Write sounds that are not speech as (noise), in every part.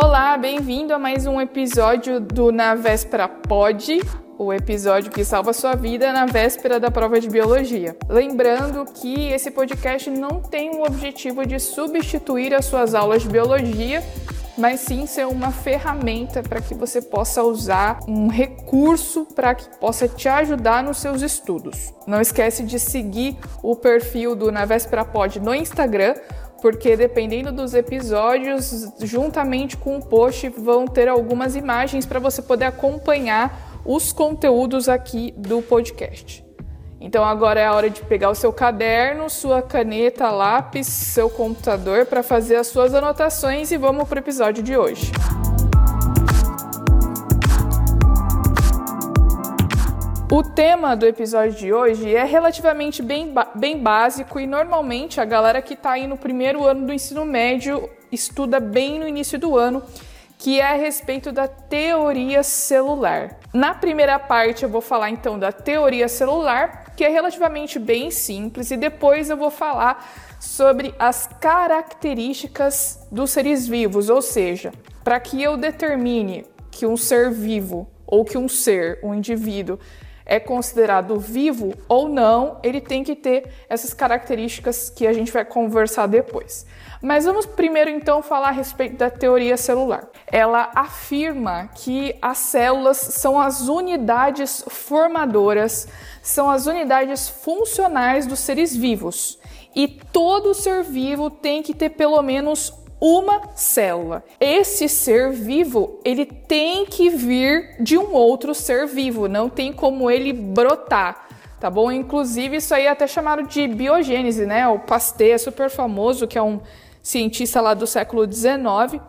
Olá, bem-vindo a mais um episódio do Na Véspera Pod, o episódio que salva sua vida na véspera da prova de biologia. Lembrando que esse podcast não tem o objetivo de substituir as suas aulas de biologia, mas sim ser uma ferramenta para que você possa usar um recurso para que possa te ajudar nos seus estudos. Não esquece de seguir o perfil do Na Véspera Pod no Instagram porque dependendo dos episódios, juntamente com o post, vão ter algumas imagens para você poder acompanhar os conteúdos aqui do podcast. Então agora é a hora de pegar o seu caderno, sua caneta, lápis, seu computador para fazer as suas anotações e vamos para o episódio de hoje. O tema do episódio de hoje é relativamente bem, bem básico e normalmente a galera que está aí no primeiro ano do ensino médio estuda bem no início do ano, que é a respeito da teoria celular. Na primeira parte eu vou falar então da teoria celular, que é relativamente bem simples, e depois eu vou falar sobre as características dos seres vivos, ou seja, para que eu determine que um ser vivo ou que um ser, um indivíduo, é considerado vivo ou não, ele tem que ter essas características que a gente vai conversar depois. Mas vamos primeiro então falar a respeito da teoria celular. Ela afirma que as células são as unidades formadoras, são as unidades funcionais dos seres vivos. E todo ser vivo tem que ter pelo menos uma célula. Esse ser vivo, ele tem que vir de um outro ser vivo, não tem como ele brotar. Tá bom? Inclusive, isso aí é até chamado de biogênese, né? O Pasteur é super famoso, que é um cientista lá do século XIX.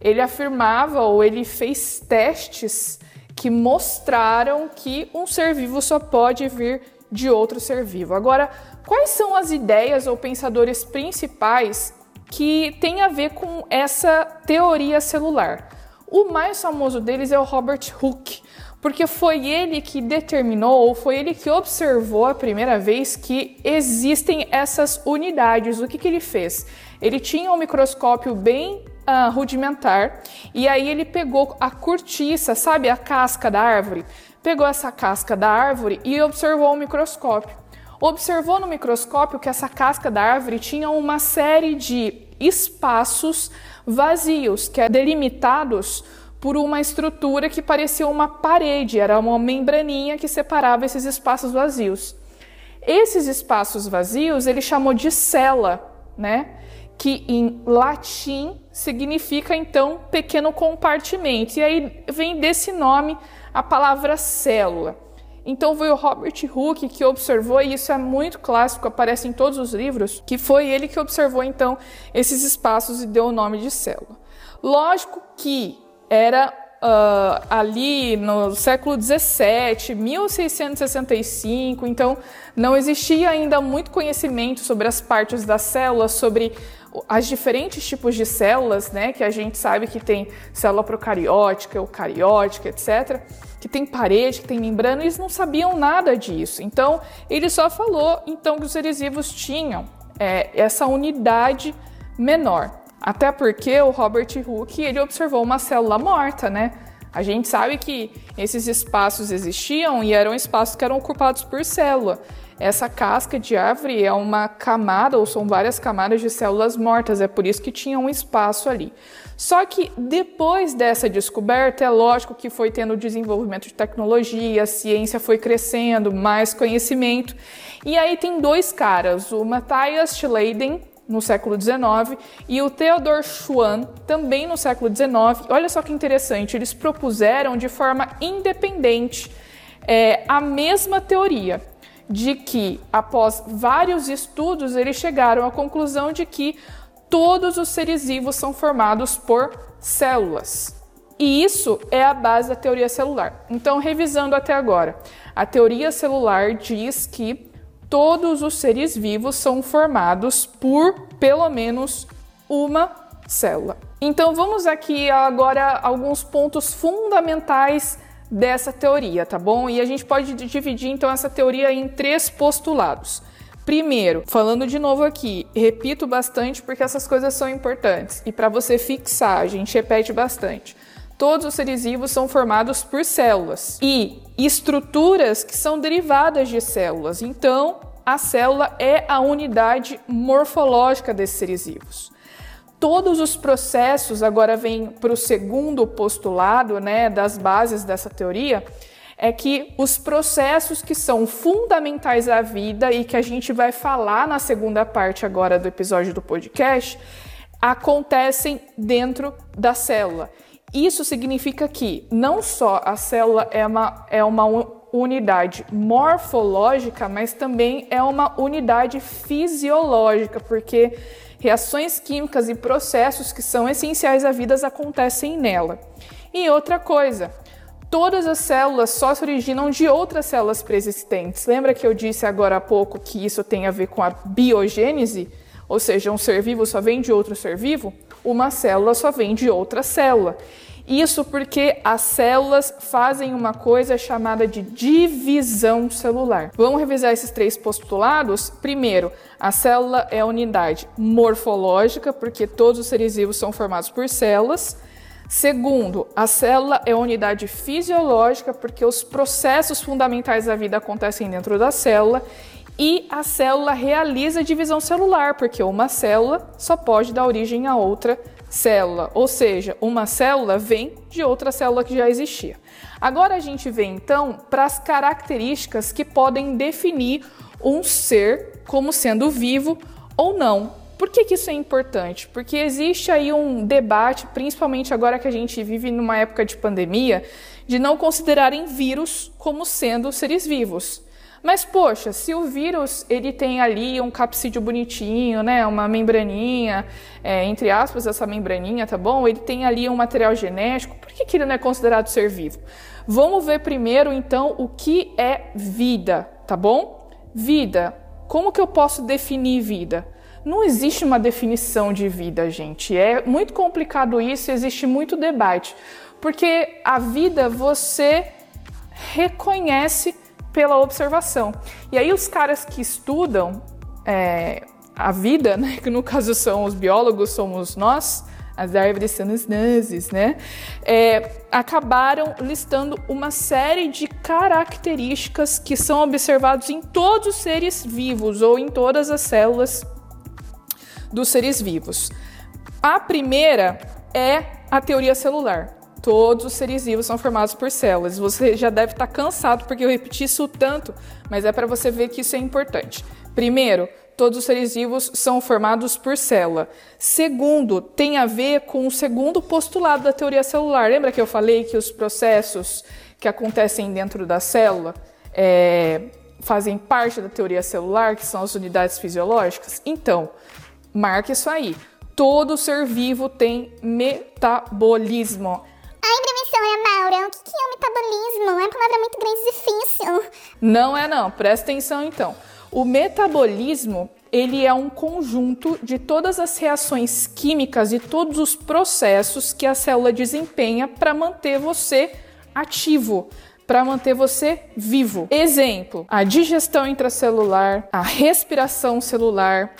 Ele afirmava ou ele fez testes que mostraram que um ser vivo só pode vir de outro ser vivo. Agora, quais são as ideias ou pensadores principais que tem a ver com essa teoria celular. O mais famoso deles é o Robert Hooke, porque foi ele que determinou, ou foi ele que observou a primeira vez que existem essas unidades. O que, que ele fez? Ele tinha um microscópio bem uh, rudimentar e aí ele pegou a cortiça, sabe, a casca da árvore, pegou essa casca da árvore e observou o microscópio observou no microscópio que essa casca da árvore tinha uma série de espaços vazios, que é delimitados por uma estrutura que parecia uma parede, era uma membraninha que separava esses espaços vazios. Esses espaços vazios ele chamou de cela, né? Que em latim significa então pequeno compartimento. E aí vem desse nome a palavra célula. Então foi o Robert Hooke que observou, e isso é muito clássico, aparece em todos os livros, que foi ele que observou então esses espaços e deu o nome de célula. Lógico que era Uh, ali no século 17, 1665, então não existia ainda muito conhecimento sobre as partes das células, sobre as diferentes tipos de células, né, que a gente sabe que tem célula procariótica, eucariótica, etc que tem parede, que tem membrana, eles não sabiam nada disso. Então, ele só falou então que os seres vivos tinham é, essa unidade menor. Até porque o Robert Hooke ele observou uma célula morta, né? A gente sabe que esses espaços existiam e eram espaços que eram ocupados por célula. Essa casca de árvore é uma camada, ou são várias camadas de células mortas, é por isso que tinha um espaço ali. Só que depois dessa descoberta, é lógico que foi tendo desenvolvimento de tecnologia, a ciência foi crescendo, mais conhecimento. E aí tem dois caras, o Matthias Schleiden, no século XIX, e o Theodor Schwann, também no século XIX. Olha só que interessante, eles propuseram de forma independente é, a mesma teoria de que, após vários estudos, eles chegaram à conclusão de que todos os seres vivos são formados por células. E isso é a base da teoria celular. Então, revisando até agora, a teoria celular diz que todos os seres vivos são formados por pelo menos uma célula. Então, vamos aqui agora alguns pontos fundamentais dessa teoria, tá bom? E a gente pode dividir então essa teoria em três postulados. Primeiro, falando de novo aqui, repito bastante porque essas coisas são importantes. E para você fixar, a gente repete bastante. Todos os seres vivos são formados por células e estruturas que são derivadas de células. Então, a célula é a unidade morfológica desses seres vivos. Todos os processos, agora vem para o segundo postulado né, das bases dessa teoria, é que os processos que são fundamentais à vida e que a gente vai falar na segunda parte agora do episódio do podcast acontecem dentro da célula. Isso significa que não só a célula é uma, é uma unidade morfológica, mas também é uma unidade fisiológica, porque reações químicas e processos que são essenciais à vida acontecem nela. E outra coisa, todas as células só se originam de outras células preexistentes. Lembra que eu disse agora há pouco que isso tem a ver com a biogênese? Ou seja, um ser vivo só vem de outro ser vivo? Uma célula só vem de outra célula. Isso porque as células fazem uma coisa chamada de divisão celular. Vamos revisar esses três postulados? Primeiro, a célula é a unidade morfológica, porque todos os seres vivos são formados por células. Segundo, a célula é a unidade fisiológica, porque os processos fundamentais da vida acontecem dentro da célula. E a célula realiza divisão celular, porque uma célula só pode dar origem a outra célula, ou seja, uma célula vem de outra célula que já existia. Agora a gente vem então para as características que podem definir um ser como sendo vivo ou não. Por que, que isso é importante? Porque existe aí um debate, principalmente agora que a gente vive numa época de pandemia, de não considerarem vírus como sendo seres vivos. Mas poxa, se o vírus ele tem ali um capsídeo bonitinho, né, uma membraninha, é, entre aspas essa membraninha, tá bom? Ele tem ali um material genético. Por que, que ele não é considerado ser vivo? Vamos ver primeiro então o que é vida, tá bom? Vida. Como que eu posso definir vida? Não existe uma definição de vida, gente. É muito complicado isso, existe muito debate. Porque a vida você reconhece pela observação. E aí os caras que estudam é, a vida, né, que no caso são os biólogos, somos nós, as árvores são as nazes, né? É, acabaram listando uma série de características que são observados em todos os seres vivos ou em todas as células dos seres vivos. A primeira é a teoria celular todos os seres vivos são formados por células. Você já deve estar cansado porque eu repeti isso tanto, mas é para você ver que isso é importante. Primeiro, todos os seres vivos são formados por célula. Segundo, tem a ver com o segundo postulado da teoria celular. Lembra que eu falei que os processos que acontecem dentro da célula é, fazem parte da teoria celular, que são as unidades fisiológicas? Então, marque isso aí. Todo ser vivo tem metabolismo. Professora Maura, o que é o metabolismo? É uma palavra muito grande e difícil. Não é não, presta atenção então. O metabolismo, ele é um conjunto de todas as reações químicas e todos os processos que a célula desempenha para manter você ativo, para manter você vivo. Exemplo: a digestão intracelular, a respiração celular,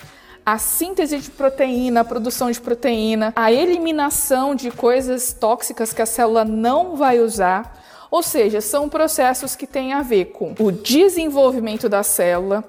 a síntese de proteína, a produção de proteína, a eliminação de coisas tóxicas que a célula não vai usar. Ou seja, são processos que têm a ver com o desenvolvimento da célula,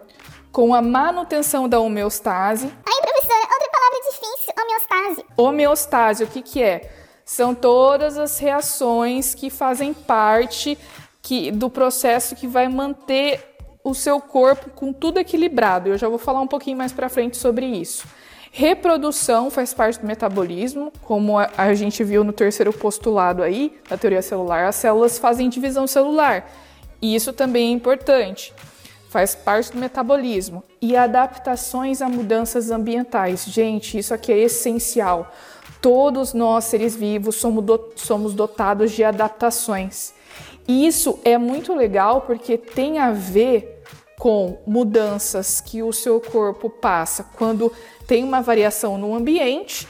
com a manutenção da homeostase. Ai, professora, outra palavra difícil, homeostase. Homeostase, o que, que é? São todas as reações que fazem parte que, do processo que vai manter o seu corpo com tudo equilibrado. Eu já vou falar um pouquinho mais para frente sobre isso. Reprodução faz parte do metabolismo, como a gente viu no terceiro postulado aí, da teoria celular, as células fazem divisão celular. E isso também é importante. Faz parte do metabolismo. E adaptações a mudanças ambientais. Gente, isso aqui é essencial. Todos nós, seres vivos, somos dotados de adaptações. E isso é muito legal porque tem a ver com mudanças que o seu corpo passa quando tem uma variação no ambiente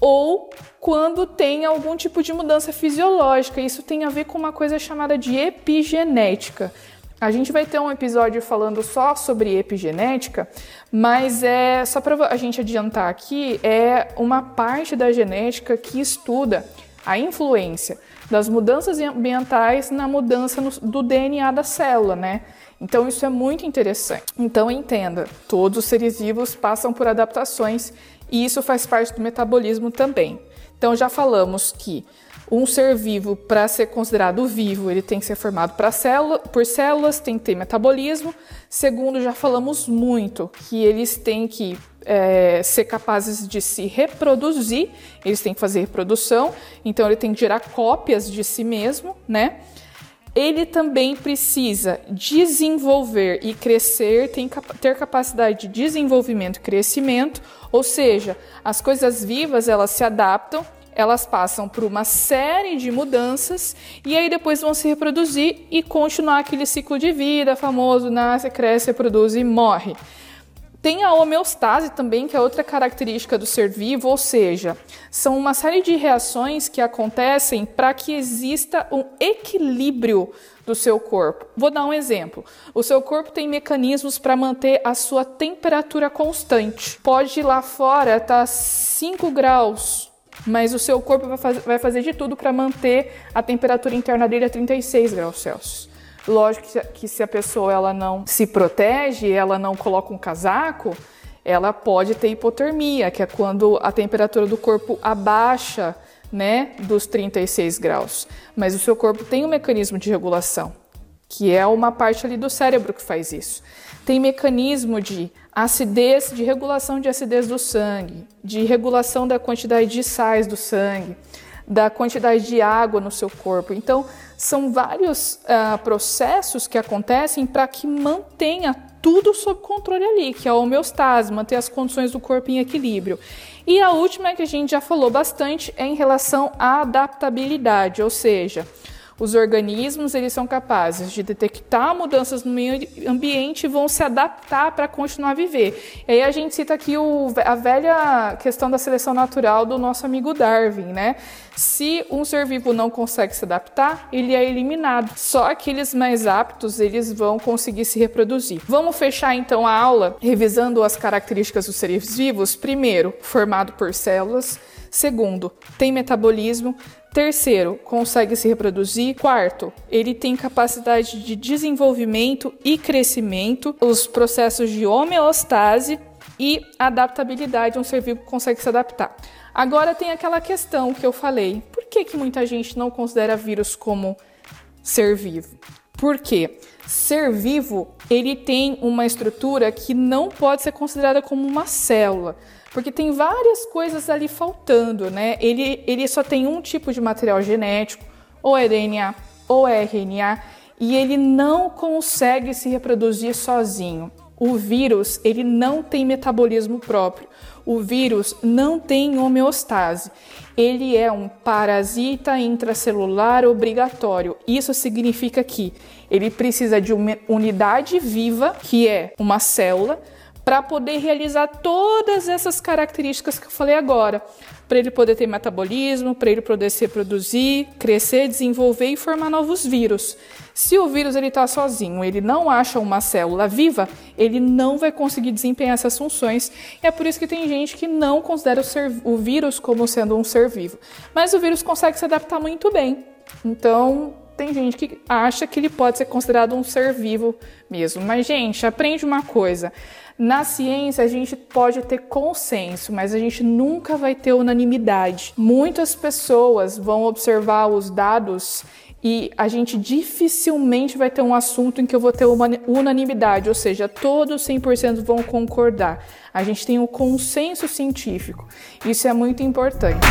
ou quando tem algum tipo de mudança fisiológica. Isso tem a ver com uma coisa chamada de epigenética. A gente vai ter um episódio falando só sobre epigenética, mas é só para a gente adiantar aqui, é uma parte da genética que estuda a influência das mudanças ambientais na mudança no, do DNA da célula, né? Então isso é muito interessante. Então entenda, todos os seres vivos passam por adaptações e isso faz parte do metabolismo também. Então já falamos que um ser vivo, para ser considerado vivo, ele tem que ser formado célula, por células, tem que ter metabolismo. Segundo, já falamos muito que eles têm que é, ser capazes de se reproduzir, eles têm que fazer reprodução, então ele tem que gerar cópias de si mesmo, né? Ele também precisa desenvolver e crescer, ter capacidade de desenvolvimento e crescimento, ou seja, as coisas vivas elas se adaptam elas passam por uma série de mudanças e aí depois vão se reproduzir e continuar aquele ciclo de vida famoso: nasce, cresce, reproduz e morre. Tem a homeostase também, que é outra característica do ser vivo, ou seja, são uma série de reações que acontecem para que exista um equilíbrio do seu corpo. Vou dar um exemplo. O seu corpo tem mecanismos para manter a sua temperatura constante. Pode ir lá fora estar tá 5 graus mas o seu corpo vai fazer de tudo para manter a temperatura interna dele a 36 graus Celsius. Lógico que, se a pessoa ela não se protege, ela não coloca um casaco, ela pode ter hipotermia, que é quando a temperatura do corpo abaixa né, dos 36 graus. Mas o seu corpo tem um mecanismo de regulação, que é uma parte ali do cérebro que faz isso. Tem mecanismo de acidez, de regulação de acidez do sangue, de regulação da quantidade de sais do sangue, da quantidade de água no seu corpo. Então, são vários uh, processos que acontecem para que mantenha tudo sob controle ali, que é a homeostase, manter as condições do corpo em equilíbrio. E a última que a gente já falou bastante é em relação à adaptabilidade, ou seja, os organismos eles são capazes de detectar mudanças no meio ambiente e vão se adaptar para continuar a viver. E aí a gente cita aqui o, a velha questão da seleção natural do nosso amigo Darwin, né? Se um ser vivo não consegue se adaptar, ele é eliminado. Só aqueles mais aptos eles vão conseguir se reproduzir. Vamos fechar então a aula revisando as características dos seres vivos. Primeiro, formado por células. Segundo, tem metabolismo. Terceiro, consegue se reproduzir. Quarto, ele tem capacidade de desenvolvimento e crescimento, os processos de homeostase e adaptabilidade, um ser vivo consegue se adaptar. Agora tem aquela questão que eu falei: por que, que muita gente não considera vírus como ser vivo? Por quê? Ser vivo, ele tem uma estrutura que não pode ser considerada como uma célula porque tem várias coisas ali faltando, né? Ele, ele só tem um tipo de material genético, ou é DNA ou é RNA, e ele não consegue se reproduzir sozinho. O vírus, ele não tem metabolismo próprio. O vírus não tem homeostase. Ele é um parasita intracelular obrigatório. Isso significa que ele precisa de uma unidade viva, que é uma célula, para poder realizar todas essas características que eu falei agora, para ele poder ter metabolismo, para ele poder se reproduzir, crescer, desenvolver e formar novos vírus. Se o vírus ele está sozinho, ele não acha uma célula viva, ele não vai conseguir desempenhar essas funções. E é por isso que tem gente que não considera o, ser, o vírus como sendo um ser vivo. Mas o vírus consegue se adaptar muito bem. Então, tem gente que acha que ele pode ser considerado um ser vivo mesmo. Mas, gente, aprende uma coisa. Na ciência, a gente pode ter consenso, mas a gente nunca vai ter unanimidade. Muitas pessoas vão observar os dados e a gente dificilmente vai ter um assunto em que eu vou ter uma unanimidade, ou seja, todos 100% vão concordar. A gente tem um consenso científico. Isso é muito importante.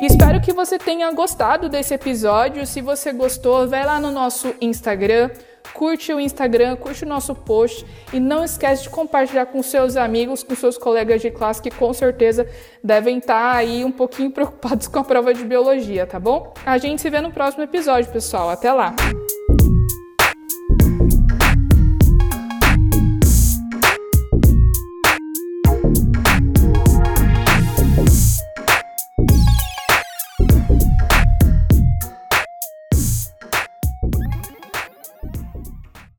Espero que você tenha gostado desse episódio. Se você gostou, vai lá no nosso Instagram curte o Instagram, curte o nosso post e não esquece de compartilhar com seus amigos, com seus colegas de classe que com certeza devem estar aí um pouquinho (laughs) preocupados com a prova de biologia, tá bom? A gente se vê no próximo episódio, pessoal. Até lá!